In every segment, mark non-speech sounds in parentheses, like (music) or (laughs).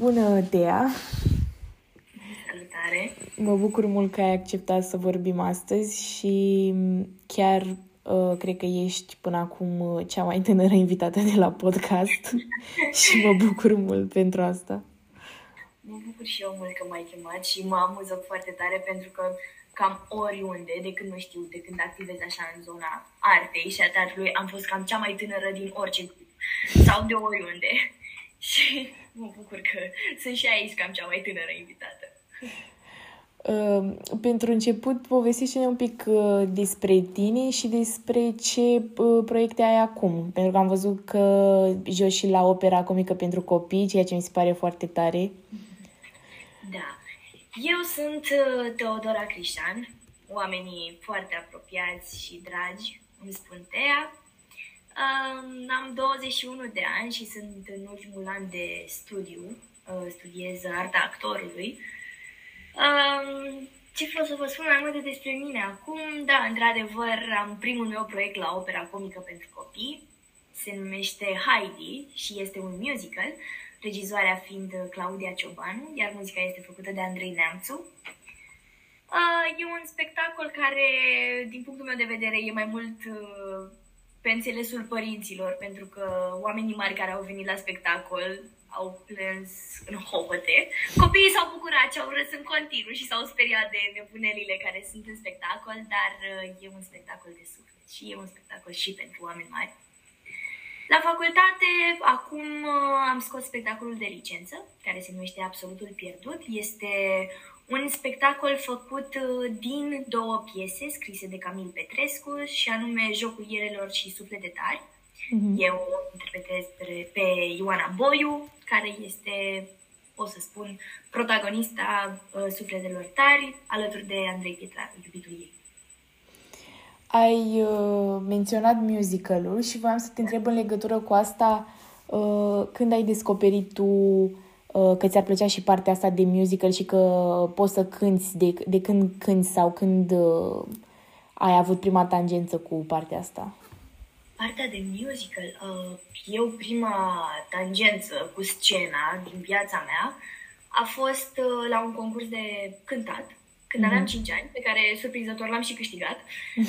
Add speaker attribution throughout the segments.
Speaker 1: Bună, Dea!
Speaker 2: Salutare!
Speaker 1: Mă bucur mult că ai acceptat să vorbim astăzi și chiar uh, cred că ești până acum uh, cea mai tânără invitată de la podcast (laughs) și mă bucur mult pentru asta.
Speaker 2: Mă bucur și eu mult că m-ai chemat și mă amuză foarte tare pentru că cam oriunde, de când mă știu, de când activez așa în zona artei și a teatrului, am fost cam cea mai tânără din orice grup sau de oriunde. (laughs) Și mă bucur că sunt și aici cam cea mai tânără invitată.
Speaker 1: Uh, pentru început, povestește-ne un pic uh, despre tine și despre ce uh, proiecte ai acum. Pentru că am văzut că joci și la opera comică pentru copii, ceea ce mi se pare foarte tare.
Speaker 2: Da. Eu sunt uh, Teodora Crișan, oamenii foarte apropiați și dragi îmi spun Tea. Um, am 21 de ani și sunt în ultimul an de studiu, uh, studiez arta actorului. Um, ce vreau să vă spun mai multe despre mine acum? Da, într-adevăr, am primul meu proiect la opera comică pentru copii. Se numește Heidi și este un musical, regizoarea fiind Claudia Ciobanu, iar muzica este făcută de Andrei Neamțu. Uh, e un spectacol care, din punctul meu de vedere, e mai mult uh, pe înțelesul părinților, pentru că oamenii mari care au venit la spectacol au plâns în hohote. Copiii s-au bucurat și au râs în continuu și s-au speriat de nebunelile care sunt în spectacol, dar uh, e un spectacol de suflet și e un spectacol și pentru oameni mari. La facultate, acum uh, am scos spectacolul de licență, care se numește Absolutul Pierdut. Este un spectacol făcut uh, din două piese scrise de Camil Petrescu și anume Jocul Ierelor și Suflete Tari. Mm-hmm. Eu o interpretez pe Ioana Boiu, care este, o să spun, protagonista uh, Sufletelor Tari, alături de Andrei Pietra, iubitul ei.
Speaker 1: Ai uh, menționat musicalul și voiam să te întreb în legătură cu asta uh, când ai descoperit tu uh, că ți-ar plăcea și partea asta de musical și că poți să cânti de, de când cânti sau când uh, ai avut prima tangență cu partea asta?
Speaker 2: Partea de musical, uh, eu prima tangență cu scena din viața mea a fost uh, la un concurs de cântat când aveam 5 mhm. ani, pe care surprinzător l-am și câștigat,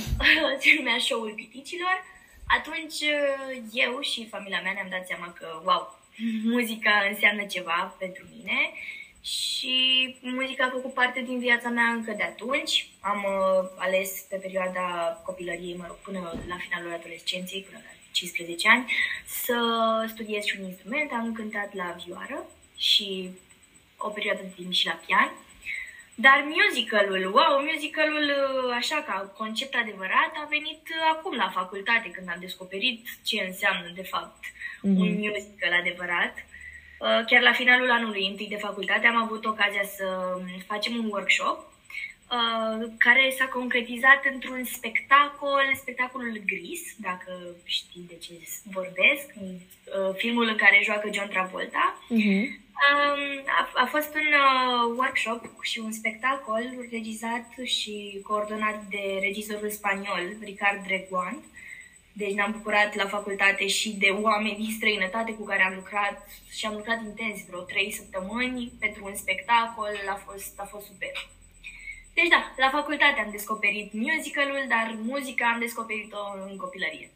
Speaker 2: (laughs) se numea show-ul piticilor, atunci eu și familia mea ne-am dat seama că, wow, muzica înseamnă ceva pentru mine și muzica a făcut parte din viața mea încă de atunci. Am uh, ales pe perioada copilăriei, mă rog, până la finalul adolescenței, până la 15 ani, să studiez și un instrument. Am cântat la vioară și o perioadă de timp și la pian. Dar musicalul, wow, musicalul uh, așa ca concept adevărat a venit uh, acum la facultate când am descoperit ce înseamnă de fapt mm-hmm. un musical adevărat. Uh, chiar la finalul anului întâi de facultate am avut ocazia să um, facem un workshop care s-a concretizat într-un spectacol, spectacolul Gris, dacă știi de ce vorbesc, filmul în care joacă John Travolta. Mm-hmm a, a fost un uh, workshop și un spectacol regizat și coordonat de regizorul spaniol, Ricard Dreguant. Deci ne-am bucurat la facultate și de oameni din străinătate cu care am lucrat și am lucrat intens vreo trei săptămâni pentru un spectacol, a fost, a fost super. Deci da, la facultate am descoperit musicalul, dar muzica am descoperit-o în copilărie.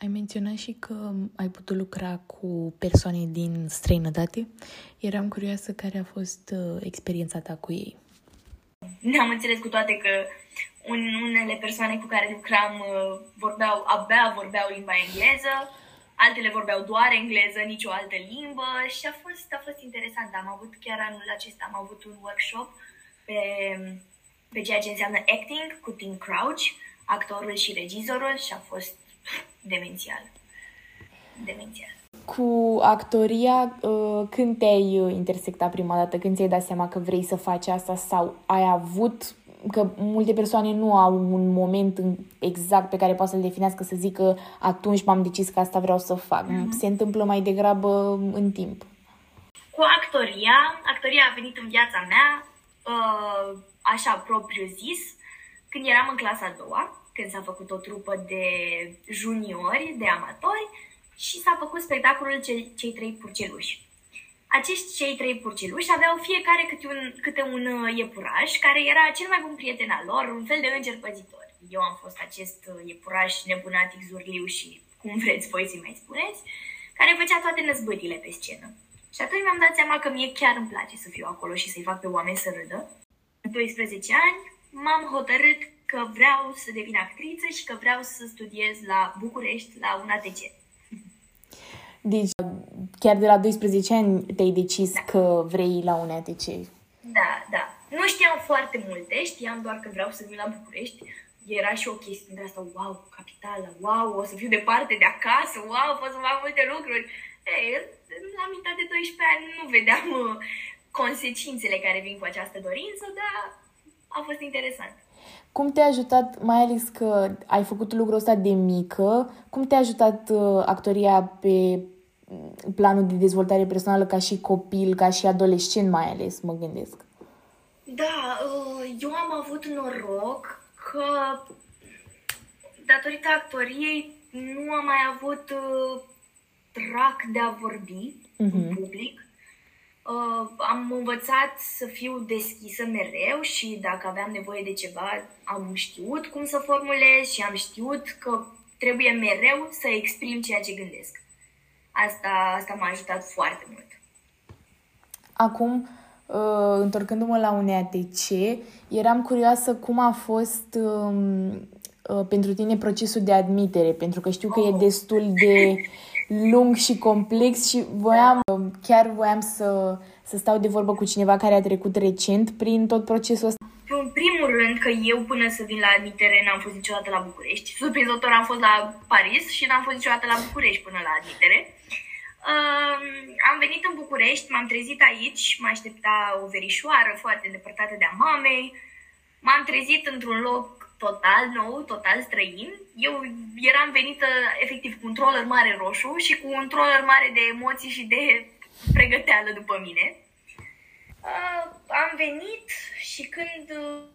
Speaker 1: Ai menționat și că ai putut lucra cu persoane din străinătate. Eram curioasă care a fost uh, experiența ta cu ei.
Speaker 2: Ne-am înțeles cu toate că un, unele persoane cu care lucram uh, vorbeau, abia vorbeau limba engleză, altele vorbeau doar engleză, nicio altă limbă și a fost, a fost interesant. Am avut chiar anul acesta, am avut un workshop pe, pe ceea ce înseamnă acting cu Tim Crouch, actorul și regizorul și a fost demențial. Demențial.
Speaker 1: Cu actoria, uh, când te-ai uh, intersectat prima dată? Când ți-ai dat seama că vrei să faci asta sau ai avut că multe persoane nu au un moment exact pe care poate să-l definească să zică atunci m-am decis că asta vreau să fac. Mm-hmm. Se întâmplă mai degrabă în timp.
Speaker 2: Cu actoria, actoria a venit în viața mea uh, așa propriu zis când eram în clasa a doua când s-a făcut o trupă de juniori, de amatori și s-a făcut spectacolul Cei, Cei Trei Purceluși. acești cei trei purceluși aveau fiecare câte un, câte un uh, iepuraș care era cel mai bun prieten al lor, un fel de înger păzitor. Eu am fost acest uh, iepuraș nebunatic, zurliu și cum vreți voi să mai spuneți, care făcea toate năzbâtile pe scenă. Și atunci mi-am dat seama că mie chiar îmi place să fiu acolo și să-i fac pe oameni să râdă. În 12 ani m-am hotărât că vreau să devin actriță și că vreau să studiez la București, la un ATC.
Speaker 1: Deci, chiar de la 12 ani te-ai decis da. că vrei la un ATC.
Speaker 2: Da, da. Nu știam foarte multe, știam doar că vreau să vin la București. Era și o chestie de asta, wow, capitală, wow, o să fiu departe de acasă, wow, pot să fac multe lucruri. Ei, la mintea de 12 ani nu vedeam uh, consecințele care vin cu această dorință, dar a fost interesant.
Speaker 1: Cum te-a ajutat, mai ales că ai făcut lucrul ăsta de mică, cum te-a ajutat uh, actoria pe planul de dezvoltare personală ca și copil, ca și adolescent mai ales, mă gândesc.
Speaker 2: Da, uh, eu am avut noroc că datorită actoriei nu am mai avut uh, trac de a vorbi uh-huh. în mhm. public. Uh, am învățat să fiu deschisă mereu și dacă aveam nevoie de ceva, am știut cum să formulez și am știut că trebuie mereu să exprim ceea ce gândesc. Asta, asta m-a ajutat foarte mult.
Speaker 1: Acum, uh, întorcându-mă la un ATC, eram curioasă cum a fost um, uh, pentru tine procesul de admitere, pentru că știu că oh. e destul de (laughs) lung și complex și voiam, uh, chiar voiam să, să stau de vorbă cu cineva care a trecut recent prin tot procesul ăsta.
Speaker 2: În primul rând că eu până să vin la admitere n-am fost niciodată la București. Surprinzător am fost la Paris și n-am fost niciodată la București până la admitere. Uh, am venit în București, m-am trezit aici, mă aștepta o verișoară foarte îndepărtată de-a mamei. M-am trezit într-un loc total nou, total străin. Eu eram venită efectiv cu un troller mare roșu și cu un troller mare de emoții și de pregăteală după mine. Uh, am venit și când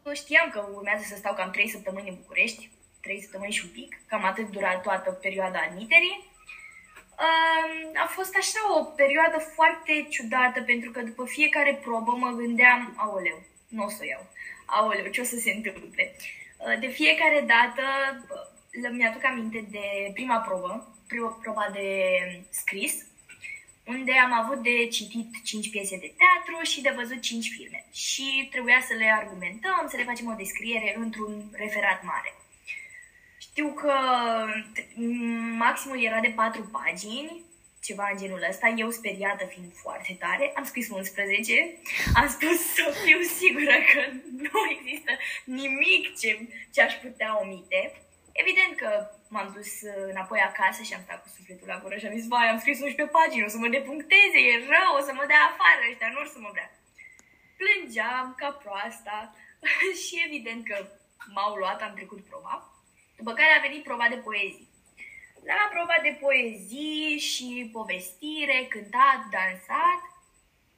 Speaker 2: uh, știam că urmează să stau cam 3 săptămâni în București, 3 săptămâni și un pic, cam atât dura toată perioada admiterii, a fost așa o perioadă foarte ciudată, pentru că după fiecare probă mă gândeam, aoleu, nu o să o iau, aoleu, ce o să se întâmple. Uh, de fiecare dată mi-aduc aminte de prima probă, prima proba de scris, unde am avut de citit 5 piese de teatru și de văzut 5 filme. Și trebuia să le argumentăm, să le facem o descriere într-un referat mare. Știu că maximul era de 4 pagini, ceva în genul ăsta, eu speriată fiind foarte tare, am scris 11, am spus să fiu sigură că nu există nimic ce, ce aș putea omite. Evident că m-am dus înapoi acasă și am stat cu sufletul la gură și am zis, vai, am scris 11 pagini, o să mă depuncteze, e rău, o să mă dea afară ăștia, nu o să mă vrea. Plângeam ca proasta (laughs) și evident că m-au luat, am trecut proba. După care a venit proba de poezii. La proba de poezii și povestire, cântat, dansat,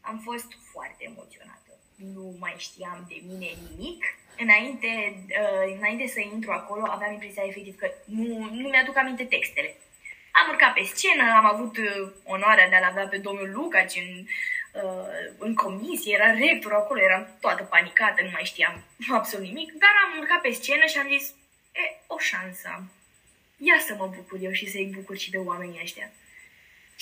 Speaker 2: am fost foarte emoționată. Nu mai știam de mine nimic. Înainte, uh, înainte să intru acolo, aveam impresia efectiv că nu, nu mi-aduc aminte textele. Am urcat pe scenă, am avut uh, onoarea de a-l avea pe domnul Lucaci în, uh, în comisie, era rector acolo, eram toată panicată, nu mai știam (laughs) absolut nimic, dar am urcat pe scenă și am zis, e, o șansă. Ia să mă bucur eu și să-i bucur și pe oamenii ăștia.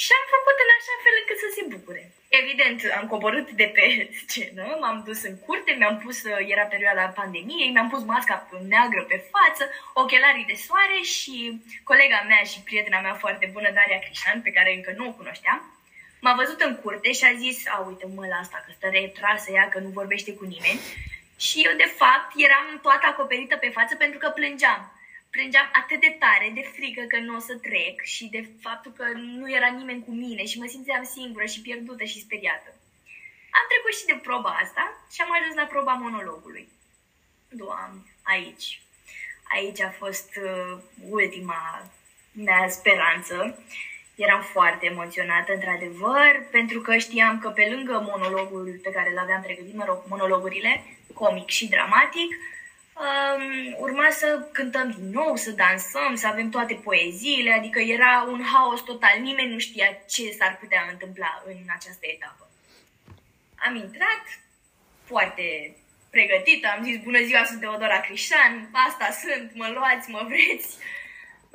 Speaker 2: Și am făcut în așa fel încât să se bucure. Evident, am coborât de pe (laughs) scenă, m-am dus în curte, mi-am pus, era perioada pandemiei, mi-am pus masca neagră pe față, ochelarii de soare și colega mea și prietena mea foarte bună, Daria Crișan, pe care încă nu o cunoșteam, m-a văzut în curte și a zis, a, uite mă la asta, că stă retrasă ea, că nu vorbește cu nimeni. Și eu, de fapt, eram toată acoperită pe față pentru că plângeam. Plângeam atât de tare, de frică că nu o să trec și de faptul că nu era nimeni cu mine și mă simțeam singură și pierdută și speriată. Am trecut și de proba asta și am ajuns la proba monologului. Doamne, aici. Aici a fost uh, ultima mea speranță. Eram foarte emoționată, într-adevăr, pentru că știam că pe lângă monologul pe care l-aveam pregătit, mă rog, monologurile, comic și dramatic, Um, urma să cântăm din nou, să dansăm, să avem toate poeziile, adică era un haos total. Nimeni nu știa ce s-ar putea întâmpla în această etapă. Am intrat foarte pregătită, am zis bună ziua, sunt Teodora Crișan, asta sunt, mă luați, mă vreți.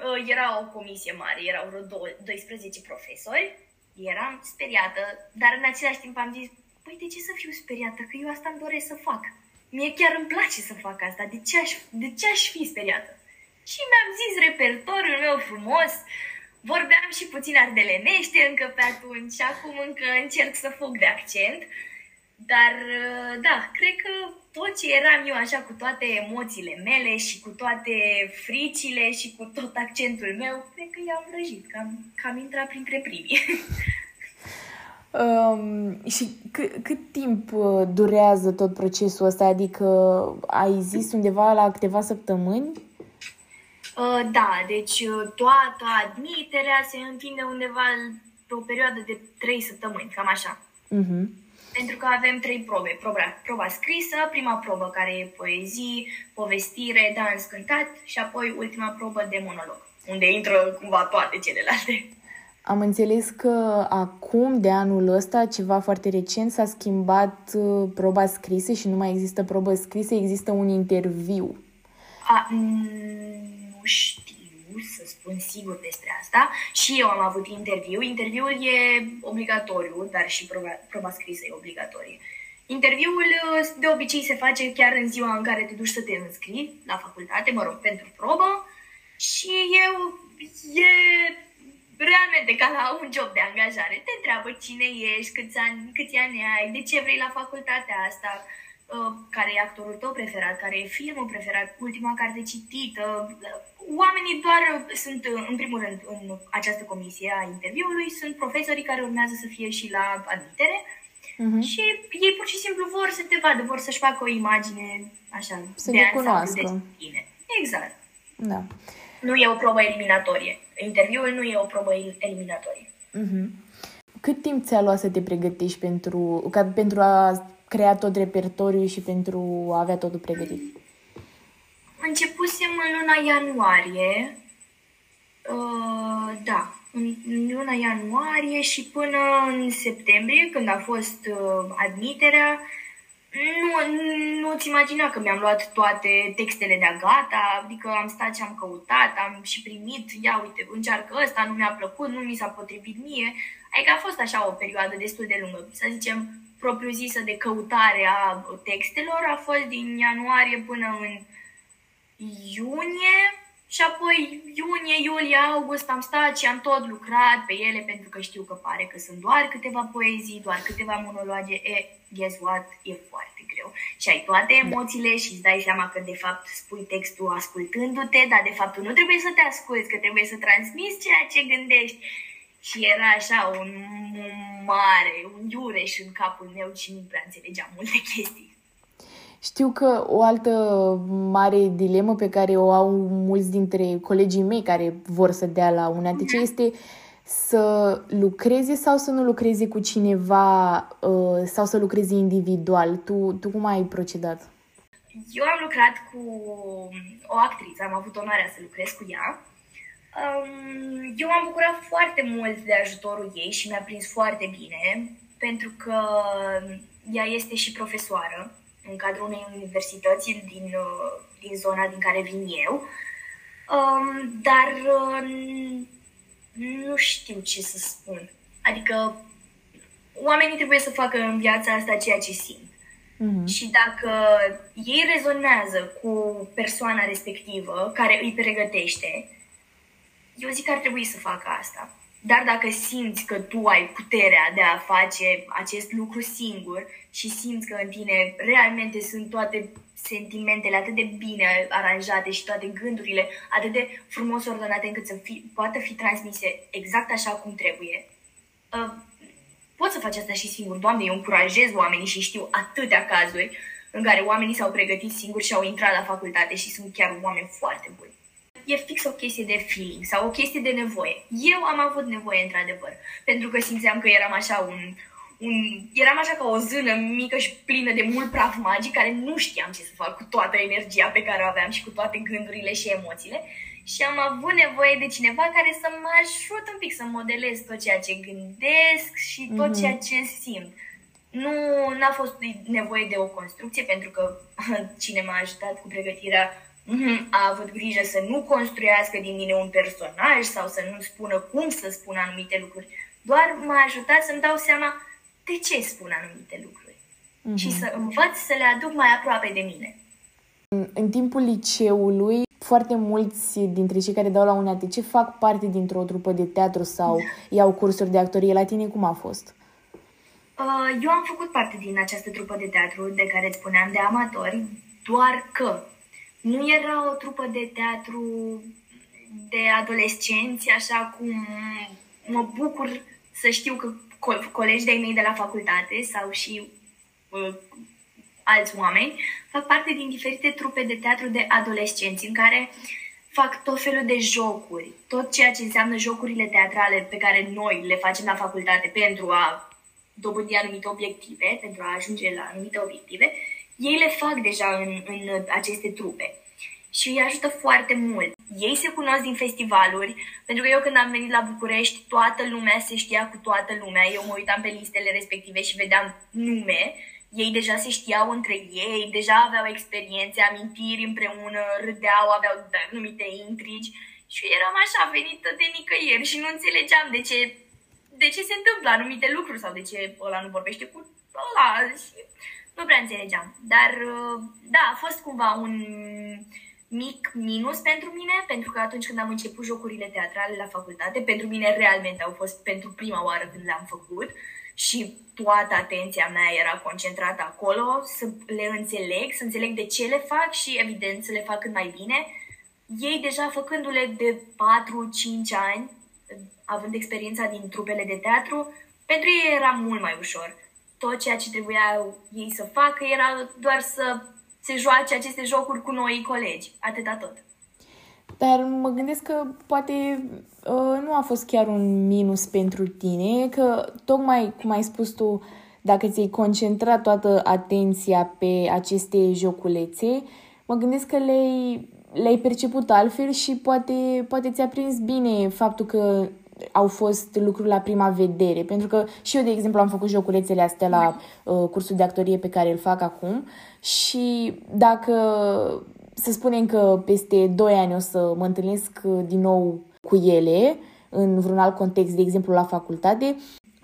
Speaker 2: Uh, era o comisie mare, erau vreo 12 profesori, eram speriată, dar în același timp am zis, păi de ce să fiu speriată, că eu asta îmi doresc să fac. Mie chiar îmi place să fac asta, de ce aș, de ce aș fi speriată? Și mi-am zis repertoriul meu frumos, vorbeam și puțin ardelenește încă pe atunci, acum încă încerc să fug de accent, dar da, cred că tot ce eram eu așa cu toate emoțiile mele și cu toate fricile și cu tot accentul meu, cred că i-am vrăjit, că am, că am intrat printre primii. (laughs)
Speaker 1: Um, și c- cât timp uh, durează tot procesul ăsta? Adică ai zis undeva la câteva săptămâni?
Speaker 2: Uh, da, deci uh, toată admiterea se întinde undeva pe o perioadă de trei săptămâni, cam așa. Uh-huh. Pentru că avem trei probe. Proba, proba scrisă, prima probă care e poezii, povestire, dans cântat și apoi ultima probă de monolog, unde intră cumva toate celelalte.
Speaker 1: Am înțeles că acum, de anul ăsta, ceva foarte recent, s-a schimbat uh, proba scrisă și nu mai există probă scrisă, există un interviu.
Speaker 2: A, nu știu să spun sigur despre asta. Și eu am avut interviu. Interviul e obligatoriu, dar și proba, proba scrisă e obligatorie. Interviul uh, de obicei se face chiar în ziua în care te duci să te înscrii la facultate, mă rog, pentru probă. Și eu e realmente ca la un job de angajare. Te întreabă cine ești, câți ani, câți ani ai, de ce vrei la facultatea asta, uh, care e actorul tău preferat, care e filmul preferat, ultima carte citită. Oamenii doar sunt, în primul rând, în această comisie a interviului, sunt profesorii care urmează să fie și la admitere uh-huh. și ei pur și simplu vor să te vadă, vor să-și facă o imagine așa,
Speaker 1: să de cunoască. de
Speaker 2: tine. Exact.
Speaker 1: Da.
Speaker 2: Nu e o probă eliminatorie. Interviul nu e o probă eliminatorie.
Speaker 1: Uh-huh. Cât timp ți-a luat să te pregătești pentru, ca, pentru a crea tot repertoriul și pentru a avea totul pregătit?
Speaker 2: Începusem în luna ianuarie. Uh, da, în luna ianuarie și până în septembrie, când a fost uh, admiterea, nu, nu-ți imagina că mi-am luat toate textele de gata, adică am stat și am căutat, am și primit, ia uite, încearcă ăsta, nu mi-a plăcut, nu mi s-a potrivit mie. Adică a fost așa o perioadă destul de lungă, să zicem, propriu-zisă de căutare a textelor, a fost din ianuarie până în iunie și apoi iunie, iulie, august am stat și am tot lucrat pe ele pentru că știu că pare că sunt doar câteva poezii, doar câteva monologe. E, guess what? E foarte greu. Și ai toate da. emoțiile și îți dai seama că de fapt spui textul ascultându-te, dar de fapt tu nu trebuie să te asculți, că trebuie să transmiți ceea ce gândești. Și era așa un, un mare, un iureș în capul meu și nu prea înțelegeam multe chestii.
Speaker 1: Știu că o altă mare dilemă pe care o au mulți dintre colegii mei care vor să dea la un ATC mm-hmm. este să lucreze sau să nu lucreze cu cineva uh, sau să lucreze individual. Tu, tu cum ai procedat?
Speaker 2: Eu am lucrat cu o actriță, am avut onoarea să lucrez cu ea. Um, eu am bucurat foarte mult de ajutorul ei și mi-a prins foarte bine, pentru că ea este și profesoară în cadrul unei universități din, uh, din zona din care vin eu. Um, dar um, nu știu ce să spun. Adică oamenii trebuie să facă în viața asta ceea ce simt. Mm-hmm. Și dacă ei rezonează cu persoana respectivă care îi pregătește, eu zic că ar trebui să facă asta. Dar dacă simți că tu ai puterea de a face acest lucru singur și simți că în tine realmente sunt toate sentimentele atât de bine aranjate și toate gândurile atât de frumos ordonate încât să fi, poată fi transmise exact așa cum trebuie, uh, poți să faci asta și singur. Doamne, eu încurajez oamenii și știu atâtea cazuri în care oamenii s-au pregătit singuri și au intrat la facultate și sunt chiar oameni foarte buni e fix o chestie de feeling sau o chestie de nevoie. Eu am avut nevoie, într-adevăr, pentru că simțeam că eram așa un, un... Eram așa ca o zână mică și plină de mult praf magic, care nu știam ce să fac cu toată energia pe care o aveam și cu toate gândurile și emoțiile. Și am avut nevoie de cineva care să mă ajut un pic să modelez tot ceea ce gândesc și tot mm-hmm. ceea ce simt. Nu a fost nevoie de o construcție, pentru că (laughs) cine m-a ajutat cu pregătirea mhm, a avut grijă să nu construiască din mine un personaj sau să nu spună cum să spună anumite lucruri. Doar m-a ajutat să-mi dau seama de ce spun anumite lucruri mm-hmm. și să învăț să le aduc mai aproape de mine.
Speaker 1: În timpul liceului, foarte mulți dintre cei care dau la UNATC fac parte dintr-o trupă de teatru sau da. iau cursuri de actorie. La tine cum a fost?
Speaker 2: Uh, eu am făcut parte din această trupă de teatru de care îți spuneam de amatori, doar că nu era o trupă de teatru de adolescenți, așa cum mă bucur să știu că co- colegi de-ai mei de la facultate sau și uh, alți oameni fac parte din diferite trupe de teatru de adolescenți în care fac tot felul de jocuri, tot ceea ce înseamnă jocurile teatrale pe care noi le facem la facultate pentru a dobândi anumite obiective, pentru a ajunge la anumite obiective, ei le fac deja în, în aceste trupe și îi ajută foarte mult. Ei se cunosc din festivaluri, pentru că eu când am venit la București, toată lumea se știa cu toată lumea. Eu mă uitam pe listele respective și vedeam nume. Ei deja se știau între ei, deja aveau experiențe, amintiri împreună, râdeau, aveau anumite intrigi. Și eram așa venită de nicăieri și nu înțelegeam de ce, de ce se întâmplă anumite lucruri sau de ce ăla nu vorbește cu ăla. Și nu prea înțelegeam. Dar da, a fost cumva un mic minus pentru mine, pentru că atunci când am început jocurile teatrale la facultate, pentru mine realmente au fost pentru prima oară când le-am făcut și toată atenția mea era concentrată acolo, să le înțeleg, să înțeleg de ce le fac și, evident, să le fac cât mai bine. Ei deja făcându-le de 4-5 ani, având experiența din trupele de teatru, pentru ei era mult mai ușor. Tot ceea ce trebuia ei să facă era doar să se joace aceste jocuri cu noi colegi. Atâta tot.
Speaker 1: Dar mă gândesc că poate uh, nu a fost chiar un minus pentru tine, că tocmai cum ai spus tu, dacă ți-ai concentrat toată atenția pe aceste joculețe, mă gândesc că le-ai, le-ai perceput altfel și poate, poate ți-a prins bine faptul că au fost lucruri la prima vedere. Pentru că și eu, de exemplu, am făcut joculețele astea la uh, cursul de actorie pe care îl fac acum și dacă să spunem că peste 2 ani o să mă întâlnesc din nou cu ele în vreun alt context, de exemplu la facultate,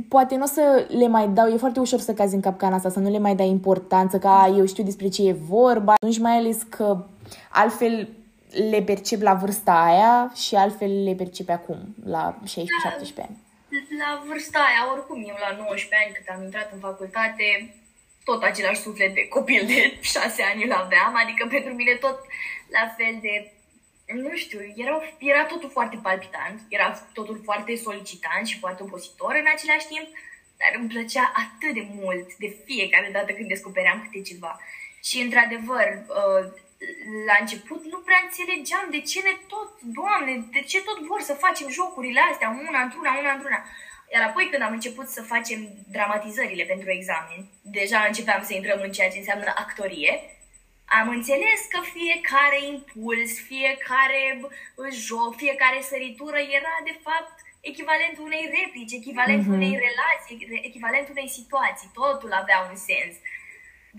Speaker 1: poate nu o să le mai dau, e foarte ușor să cazi în capcana asta, să nu le mai dai importanță, că a, eu știu despre ce e vorba, atunci mai ales că altfel le percep la vârsta aia și altfel le percep acum, la 16-17 da, ani.
Speaker 2: La vârsta aia, oricum, eu la 19 ani, când am intrat în facultate, tot același suflet de copil de (laughs) 6 ani îl aveam, adică pentru mine tot la fel de nu știu, era, era totul foarte palpitant, era totul foarte solicitant și foarte obositor în același timp, dar îmi plăcea atât de mult de fiecare dată când descopeream câte ceva. Și, într-adevăr, uh, la început nu prea înțelegeam de ce ne tot, doamne, de ce tot vor să facem jocurile astea, una într-una, una într-una. Iar apoi când am început să facem dramatizările pentru examen, deja începeam să intrăm în ceea ce înseamnă actorie, am înțeles că fiecare impuls, fiecare joc, fiecare săritură era de fapt echivalentul unei replici, echivalentul mm-hmm. unei relații, echivalentul unei situații. Totul avea un sens.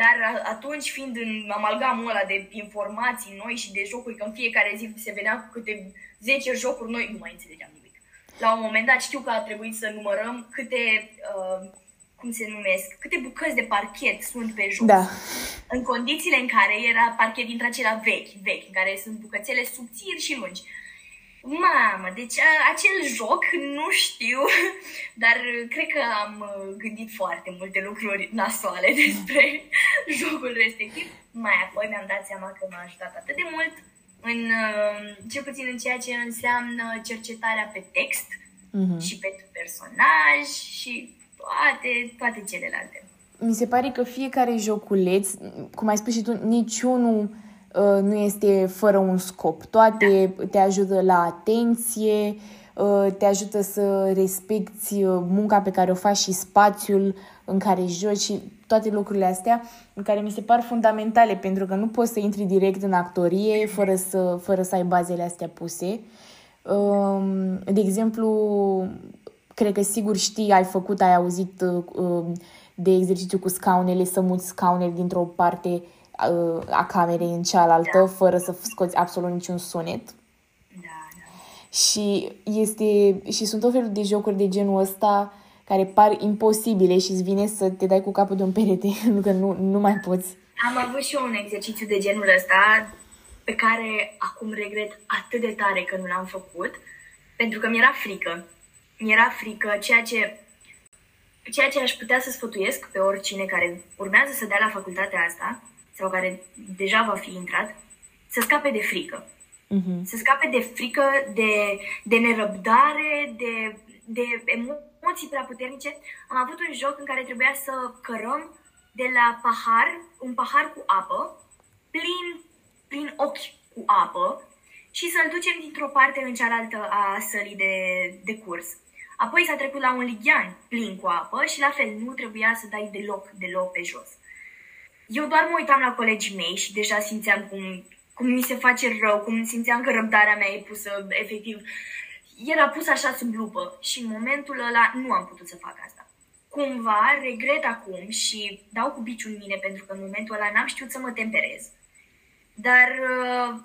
Speaker 2: Dar atunci, fiind în amalgamul ăla de informații noi și de jocuri, că în fiecare zi se venea cu câte 10 jocuri noi, nu mai înțelegeam nimic. La un moment dat știu că a trebuit să numărăm câte, uh, cum se numesc, câte bucăți de parchet sunt pe joc.
Speaker 1: Da.
Speaker 2: În condițiile în care era parchet dintre acelea vechi, vechi, în care sunt bucățele subțiri și lungi. Mamă, deci a, acel joc nu știu, (laughs) dar cred că am uh, gândit foarte multe lucruri nasoale (laughs) despre (laughs) jocul respectiv. Mai apoi mi-am dat seama că m-a ajutat atât de mult în, uh, cel puțin în ceea ce înseamnă cercetarea pe text uh-huh. și pentru personaj și toate, toate celelalte.
Speaker 1: Mi se pare că fiecare joculeț, cum ai spus și tu, niciunul Uh, nu este fără un scop. Toate te ajută la atenție, uh, te ajută să respecti uh, munca pe care o faci și spațiul în care joci și toate lucrurile astea, în care mi se par fundamentale, pentru că nu poți să intri direct în actorie fără să, fără să ai bazele astea puse. Um, de exemplu, cred că sigur știi, ai făcut, ai auzit uh, de exercițiu cu scaunele, să muți scaunele dintr-o parte uh, a camerei în cealaltă, da. fără să scoți absolut niciun sunet.
Speaker 2: Da, da.
Speaker 1: Și, este, și sunt tot felul de jocuri de genul ăsta care par imposibile și îți vine să te dai cu capul de un perete, (laughs) pentru că nu, nu mai poți.
Speaker 2: Am avut și eu un exercițiu de genul ăsta pe care acum regret atât de tare că nu l-am făcut, pentru că mi-era frică. Mi-era frică, ceea ce, ceea ce aș putea să sfătuiesc pe oricine care urmează să dea la facultatea asta, sau care deja va fi intrat, să scape de frică. Uh-huh. Să scape de frică, de, de nerăbdare, de, de emoții prea puternice. Am avut un joc în care trebuia să cărăm de la pahar, un pahar cu apă, plin, plin ochi cu apă, și să-l ducem dintr-o parte în cealaltă a sălii de, de curs. Apoi s-a trecut la un lighean plin cu apă și la fel nu trebuia să dai deloc, deloc pe jos. Eu doar mă uitam la colegii mei și deja simțeam cum, cum mi se face rău, cum simțeam că răbdarea mea e pusă efectiv, era pusă așa sub lupă și în momentul ăla nu am putut să fac asta. Cumva regret acum și dau cu biciul în mine pentru că în momentul ăla n-am știut să mă temperez. Dar uh,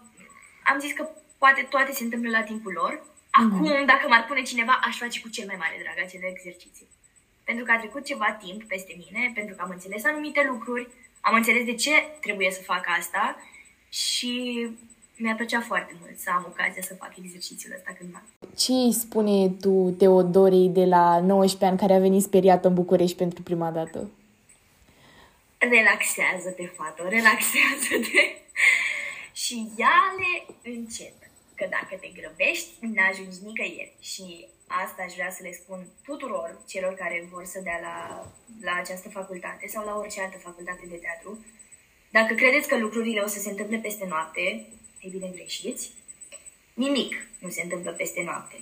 Speaker 2: am zis că poate toate se întâmplă la timpul lor. Acum, mm. dacă m-ar pune cineva, aș face cu cel mai mare drag acele exerciții. Pentru că a trecut ceva timp peste mine, pentru că am înțeles anumite lucruri, am înțeles de ce trebuie să fac asta și mi-a plăcea foarte mult să am ocazia să fac exercițiul ăsta cândva.
Speaker 1: Ce îi spune tu Teodorei de la 19 ani care a venit speriată în București pentru prima dată?
Speaker 2: Relaxează-te, fată, relaxează-te (laughs) și ia-le încet. Că dacă te grăbești, n-ajungi nicăieri. Și asta aș vrea să le spun tuturor celor care vor să dea la, la această facultate sau la orice altă facultate de teatru. Dacă credeți că lucrurile o să se întâmple peste noapte, e bine greșiți. Nimic nu se întâmplă peste noapte.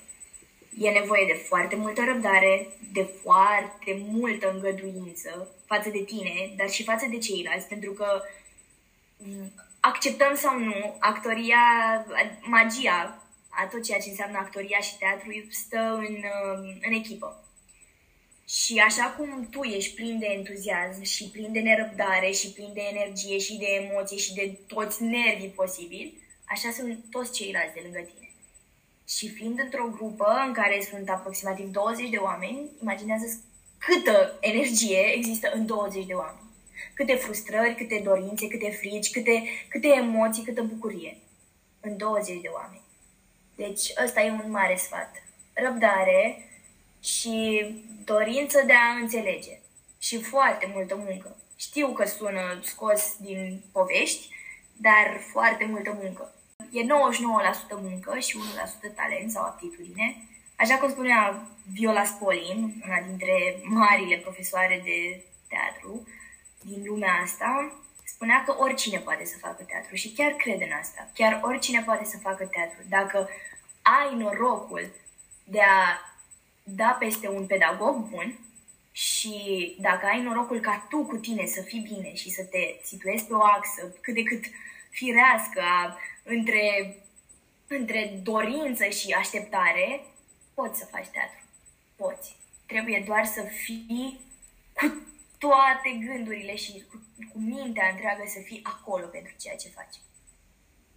Speaker 2: E nevoie de foarte multă răbdare, de foarte multă îngăduință față de tine, dar și față de ceilalți, pentru că acceptăm sau nu, actoria, magia a tot ceea ce înseamnă actoria și teatru stă în, um, în echipă. Și așa cum tu ești plin de entuziasm și plin de nerăbdare și plin de energie și de emoție și de toți nervii posibili, așa sunt toți ceilalți de lângă tine. Și fiind într-o grupă în care sunt aproximativ 20 de oameni, imaginează câtă energie există în 20 de oameni. Câte frustrări, câte dorințe, câte frici, câte, câte emoții, câtă bucurie. În 20 de oameni. Deci ăsta e un mare sfat. Răbdare și dorință de a înțelege. Și foarte multă muncă. Știu că sună scos din povești, dar foarte multă muncă. E 99% muncă și 1% talent sau aptitudine. Așa cum spunea Viola Spolin, una dintre marile profesoare de teatru din lumea asta, spunea că oricine poate să facă teatru și chiar cred în asta. Chiar oricine poate să facă teatru. Dacă ai norocul de a da peste un pedagog bun și dacă ai norocul ca tu cu tine să fii bine și să te situezi pe o axă cât de cât firească între, între dorință și așteptare, poți să faci teatru. Poți. Trebuie doar să fii cu toate gândurile și cu, cu mintea întreagă să fii acolo pentru ceea ce faci.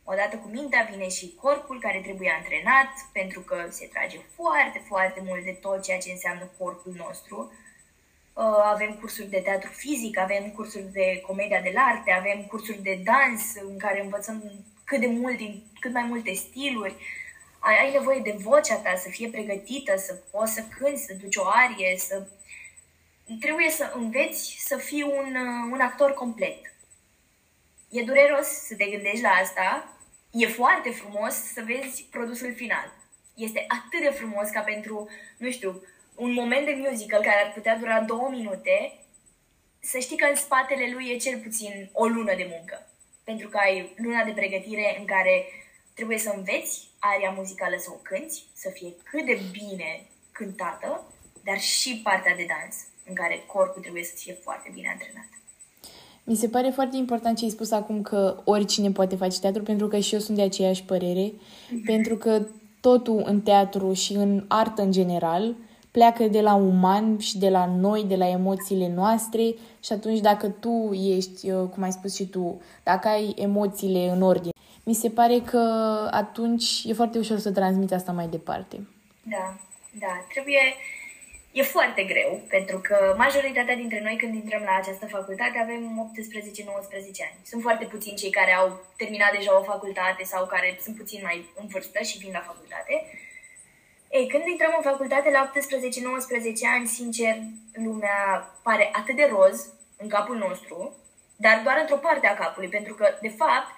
Speaker 2: Odată cu mintea vine și corpul care trebuie antrenat, pentru că se trage foarte, foarte mult de tot ceea ce înseamnă corpul nostru. Uh, avem cursuri de teatru fizic, avem cursuri de comedia de arte, avem cursuri de dans în care învățăm cât de mult, din cât mai multe stiluri. Ai, ai nevoie de vocea ta să fie pregătită, să poți să cânti, să duci o arie, să... Trebuie să înveți să fii un, uh, un actor complet. E dureros să te gândești la asta, e foarte frumos să vezi produsul final. Este atât de frumos ca pentru, nu știu, un moment de musical care ar putea dura două minute, să știi că în spatele lui e cel puțin o lună de muncă. Pentru că ai luna de pregătire în care trebuie să înveți aria muzicală să o cânti, să fie cât de bine cântată dar și partea de dans, în care corpul trebuie să fie foarte bine antrenat.
Speaker 1: Mi se pare foarte important ce ai spus acum că oricine poate face teatru, pentru că și eu sunt de aceeași părere, mm-hmm. pentru că totul în teatru și în artă în general pleacă de la uman și de la noi, de la emoțiile noastre și atunci dacă tu ești, uh, cum ai spus și tu, dacă ai emoțiile în ordine, mi se pare că atunci e foarte ușor să transmiți asta mai departe.
Speaker 2: Da, da, trebuie E foarte greu, pentru că majoritatea dintre noi când intrăm la această facultate avem 18-19 ani. Sunt foarte puțini cei care au terminat deja o facultate sau care sunt puțin mai în vârstă și vin la facultate. Ei, când intrăm în facultate la 18-19 ani, sincer, lumea pare atât de roz în capul nostru, dar doar într-o parte a capului, pentru că, de fapt,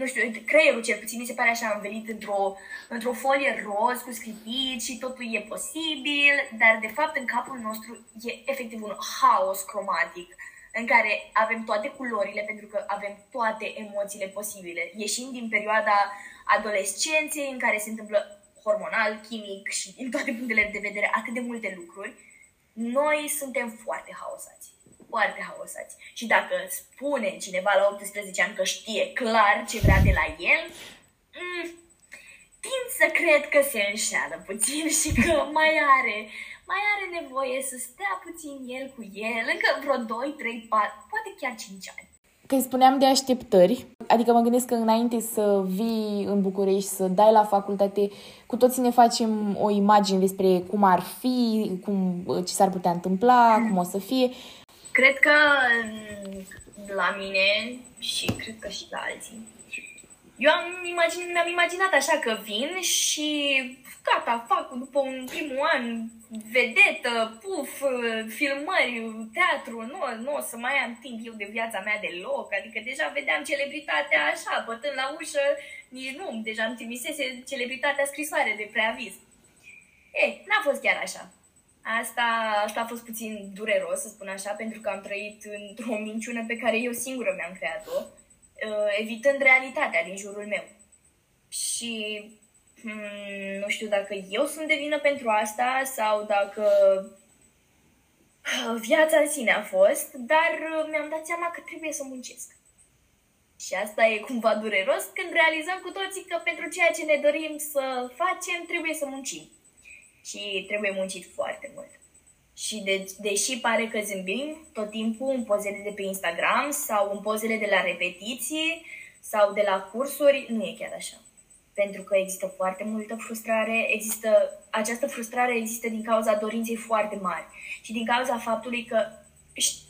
Speaker 2: nu știu, creierul cel puțin mi se pare așa învelit într-o, într-o folie roz cu scripici și totul e posibil, dar de fapt în capul nostru e efectiv un haos cromatic în care avem toate culorile pentru că avem toate emoțiile posibile. Ieșim din perioada adolescenței în care se întâmplă hormonal, chimic și din toate punctele de vedere atât de multe lucruri, noi suntem foarte haosați foarte haosați. Și dacă spune cineva la 18 ani că știe clar ce vrea de la el, mm, tind să cred că se înșeală puțin și că (laughs) mai are, mai are nevoie să stea puțin el cu el, încă vreo 2, 3, 4, poate chiar 5 ani.
Speaker 1: Când spuneam de așteptări, adică mă gândesc că înainte să vii în București, să dai la facultate, cu toții ne facem o imagine despre cum ar fi, cum, ce s-ar putea întâmpla, cum o să fie.
Speaker 2: Cred că mm, la mine și cred că și la alții. Eu am imagine, mi-am imaginat așa că vin și gata, fac după un primul an vedetă, puf, filmări, teatru, nu, nu o să mai am timp eu de viața mea deloc, adică deja vedeam celebritatea așa, bătând la ușă, nici nu, deja îmi trimisese celebritatea scrisoare de preaviz. Ei, n-a fost chiar așa. Asta, asta a fost puțin dureros, să spun așa, pentru că am trăit într-o minciună pe care eu singură mi-am creat-o, uh, evitând realitatea din jurul meu. Și hmm, nu știu dacă eu sunt de vină pentru asta sau dacă uh, viața în sine a fost, dar uh, mi-am dat seama că trebuie să muncesc. Și asta e cumva dureros când realizăm cu toții că pentru ceea ce ne dorim să facem trebuie să muncim și trebuie muncit foarte mult. Și de, deși pare că zâmbim tot timpul în pozele de pe Instagram sau în pozele de la repetiții sau de la cursuri, nu e chiar așa. Pentru că există foarte multă frustrare, există, această frustrare există din cauza dorinței foarte mari și din cauza faptului că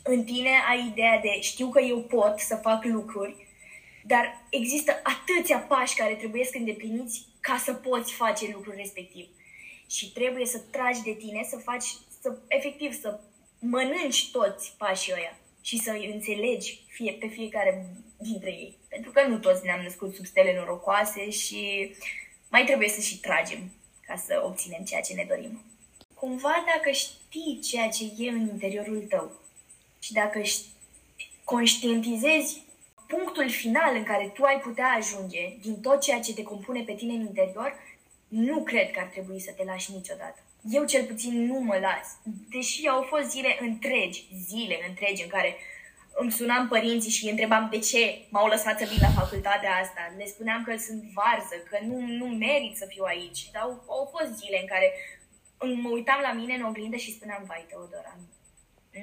Speaker 2: în tine ai ideea de știu că eu pot să fac lucruri, dar există atâția pași care trebuie să îndepliniți ca să poți face lucrul respectiv și trebuie să tragi de tine, să faci, să efectiv să mănânci toți pașii ăia și să îi înțelegi fie, pe fiecare dintre ei. Pentru că nu toți ne-am născut sub stele norocoase și mai trebuie să și tragem ca să obținem ceea ce ne dorim. Cumva dacă știi ceea ce e în interiorul tău și dacă conștientizezi punctul final în care tu ai putea ajunge din tot ceea ce te compune pe tine în interior, nu cred că ar trebui să te lași niciodată. Eu cel puțin nu mă las. Deși au fost zile întregi, zile întregi în care îmi sunam părinții și îi întrebam de ce m-au lăsat să vin la facultatea asta. Le spuneam că sunt varză, că nu, nu merit să fiu aici. Dar au, au fost zile în care mă uitam la mine în oglindă și spuneam, vai, Teodora,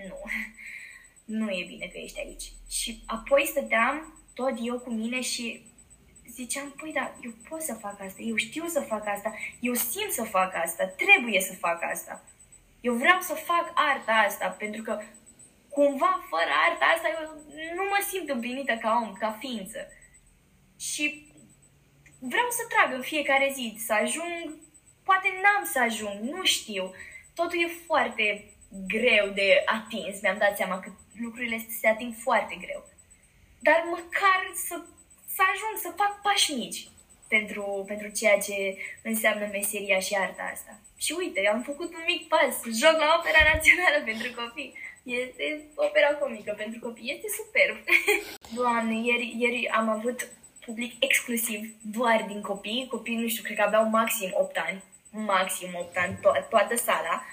Speaker 2: nu, nu e bine că ești aici. Și apoi stăteam tot eu cu mine și ziceam, păi da, eu pot să fac asta, eu știu să fac asta, eu simt să fac asta, trebuie să fac asta. Eu vreau să fac arta asta, pentru că cumva fără arta asta eu nu mă simt împlinită ca om, ca ființă. Și vreau să trag în fiecare zi, să ajung, poate n-am să ajung, nu știu. Totul e foarte greu de atins, mi-am dat seama că lucrurile se ating foarte greu. Dar măcar să să ajung să fac pași mici pentru, pentru ceea ce înseamnă meseria și arta asta. Și uite, am făcut un mic pas, joc la Opera Națională pentru copii. Este opera comică pentru copii, este superb. (laughs) Doamne, ieri, ieri am avut public exclusiv doar din copii. Copii, nu știu, cred că aveau maxim 8 ani. Maxim 8 ani, to- toată sala.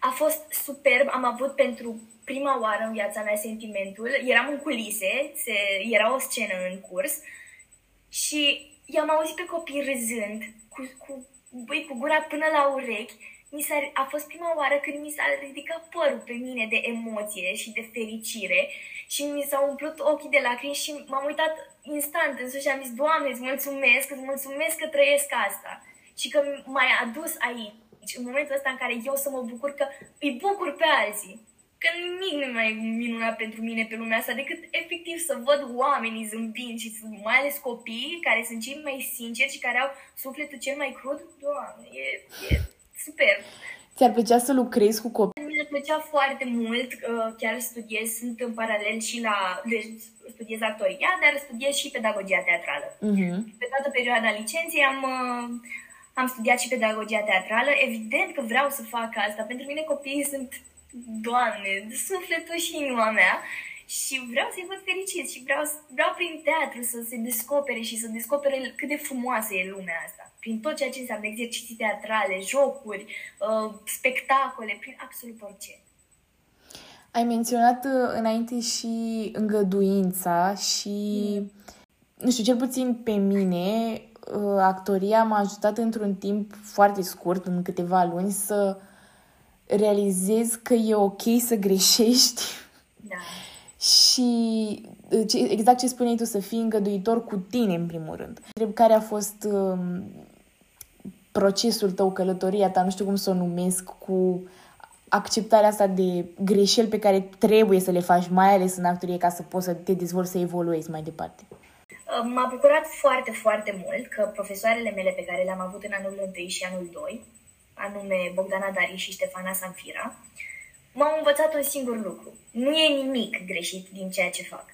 Speaker 2: a fost superb, am avut pentru prima oară în viața mea sentimentul, eram în culise, se, era o scenă în curs și i-am auzit pe copii râzând, cu, cu, băi, cu gura până la urechi, mi s-a, a fost prima oară când mi s-a ridicat părul pe mine de emoție și de fericire și mi s-au umplut ochii de lacrimi și m-am uitat instant în sus și am zis, Doamne, îți mulțumesc, îți mulțumesc că trăiesc asta și că m-ai adus aici, în momentul ăsta în care eu să mă bucur că îi bucur pe alții. Că nimic nu mai minunat pentru mine pe lumea asta decât efectiv să văd oamenii zâmbind și mai ales copiii care sunt cei mai sinceri și care au sufletul cel mai crud. Doamne, e, e super.
Speaker 1: Ți-ar plăcea să lucrezi cu copii?
Speaker 2: Mi-ar plăcea foarte mult, uh, chiar studiez, sunt în paralel și la, studiez actoria, dar studiez și pedagogia teatrală. Uh-huh. Pe toată perioada licenței am, uh, am studiat și pedagogia teatrală. Evident că vreau să fac asta. Pentru mine copiii sunt, doamne, sufletul și inima mea. Și vreau să-i văd fericiți și vreau, vreau prin teatru să se descopere și să descopere cât de frumoasă e lumea asta. Prin tot ceea ce înseamnă exerciții teatrale, jocuri, uh, spectacole, prin absolut orice.
Speaker 1: Ai menționat uh, înainte și îngăduința și, nu știu, cel puțin pe mine, uh, actoria m-a ajutat într-un timp foarte scurt, în câteva luni, să realizez că e ok să greșești.
Speaker 2: Da.
Speaker 1: Și exact ce spuneai tu, să fii îngăduitor cu tine, în primul rând. Întreb care a fost um, procesul tău, călătoria ta, nu știu cum să o numesc, cu acceptarea asta de greșeli pe care trebuie să le faci, mai ales în actorie, ca să poți să te dezvolți, să evoluezi mai departe?
Speaker 2: M-a bucurat foarte, foarte mult că profesoarele mele pe care le-am avut în anul 1 și anul 2, anume Bogdana Dari și Ștefana Sanfira, m-au învățat un singur lucru. Nu e nimic greșit din ceea ce fac.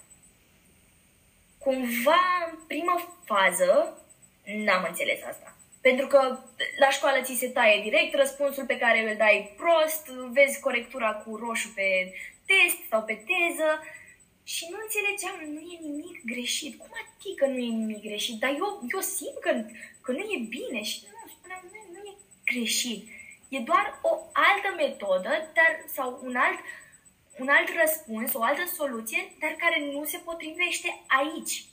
Speaker 2: Cumva, în prima fază, n-am înțeles asta. Pentru că la școală ți se taie direct răspunsul pe care îl dai prost, vezi corectura cu roșu pe test sau pe teză și nu înțelegeam, nu e nimic greșit. Cum adică nu e nimic greșit? Dar eu, eu simt că, că nu e bine și greșit. E doar o altă metodă dar, sau un alt, un alt răspuns, o altă soluție, dar care nu se potrivește aici.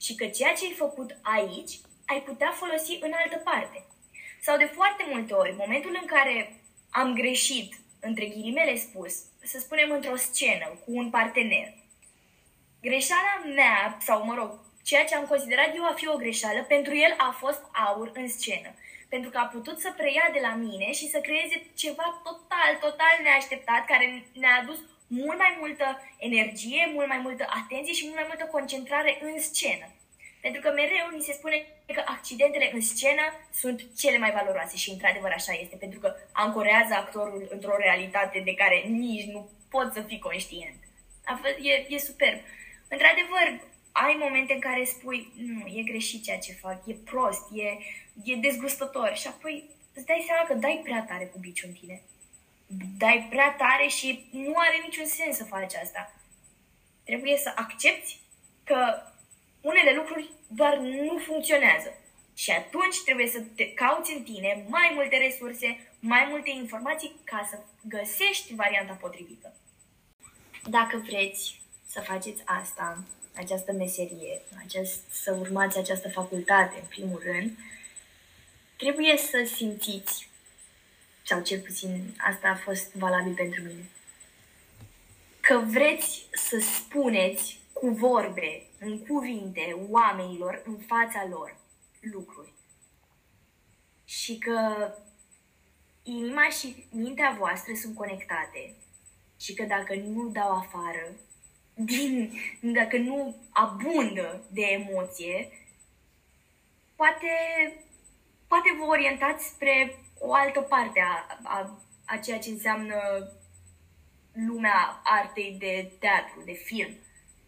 Speaker 2: Și că ceea ce ai făcut aici ai putea folosi în altă parte. Sau de foarte multe ori, momentul în care am greșit, între ghilimele spus, să spunem într-o scenă cu un partener, greșeala mea, sau mă rog, ceea ce am considerat eu a fi o greșeală, pentru el a fost aur în scenă. Pentru că a putut să preia de la mine și să creeze ceva total, total neașteptat, care ne-a adus mult mai multă energie, mult mai multă atenție și mult mai multă concentrare în scenă. Pentru că mereu ni se spune că accidentele în scenă sunt cele mai valoroase și într-adevăr așa este, pentru că ancorează actorul într-o realitate de care nici nu poți să fii conștient. E, e superb. Într-adevăr, ai momente în care spui, nu, e greșit ceea ce fac, e prost, e, e dezgustător și apoi îți dai seama că dai prea tare cu biciul în tine. Dai prea tare și nu are niciun sens să faci asta. Trebuie să accepti că unele lucruri doar nu funcționează. Și atunci trebuie să te cauți în tine mai multe resurse, mai multe informații ca să găsești varianta potrivită. Dacă vreți să faceți asta, această meserie, acest, să urmați această facultate, în primul rând, trebuie să simțiți, sau cel puțin asta a fost valabil pentru mine, că vreți să spuneți cu vorbe, în cuvinte, oamenilor, în fața lor, lucruri. Și că inima și mintea voastră sunt conectate și că dacă nu dau afară, din, (laughs) dacă nu abundă de emoție, poate, poate vă orientați spre o altă parte a, a, a ceea ce înseamnă lumea artei de teatru, de film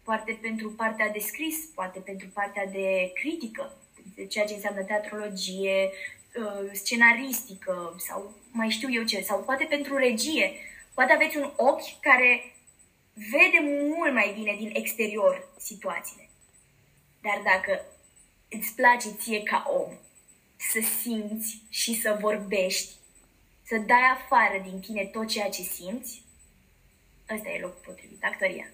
Speaker 2: poate pentru partea de scris, poate pentru partea de critică, de ceea ce înseamnă teatrologie, uh, scenaristică sau mai știu eu ce, sau poate pentru regie. Poate aveți un ochi care vede mult mai bine din exterior situațiile. Dar dacă îți place ție ca om să simți și să vorbești, să dai afară din tine tot ceea ce simți, ăsta e locul potrivit, actoria.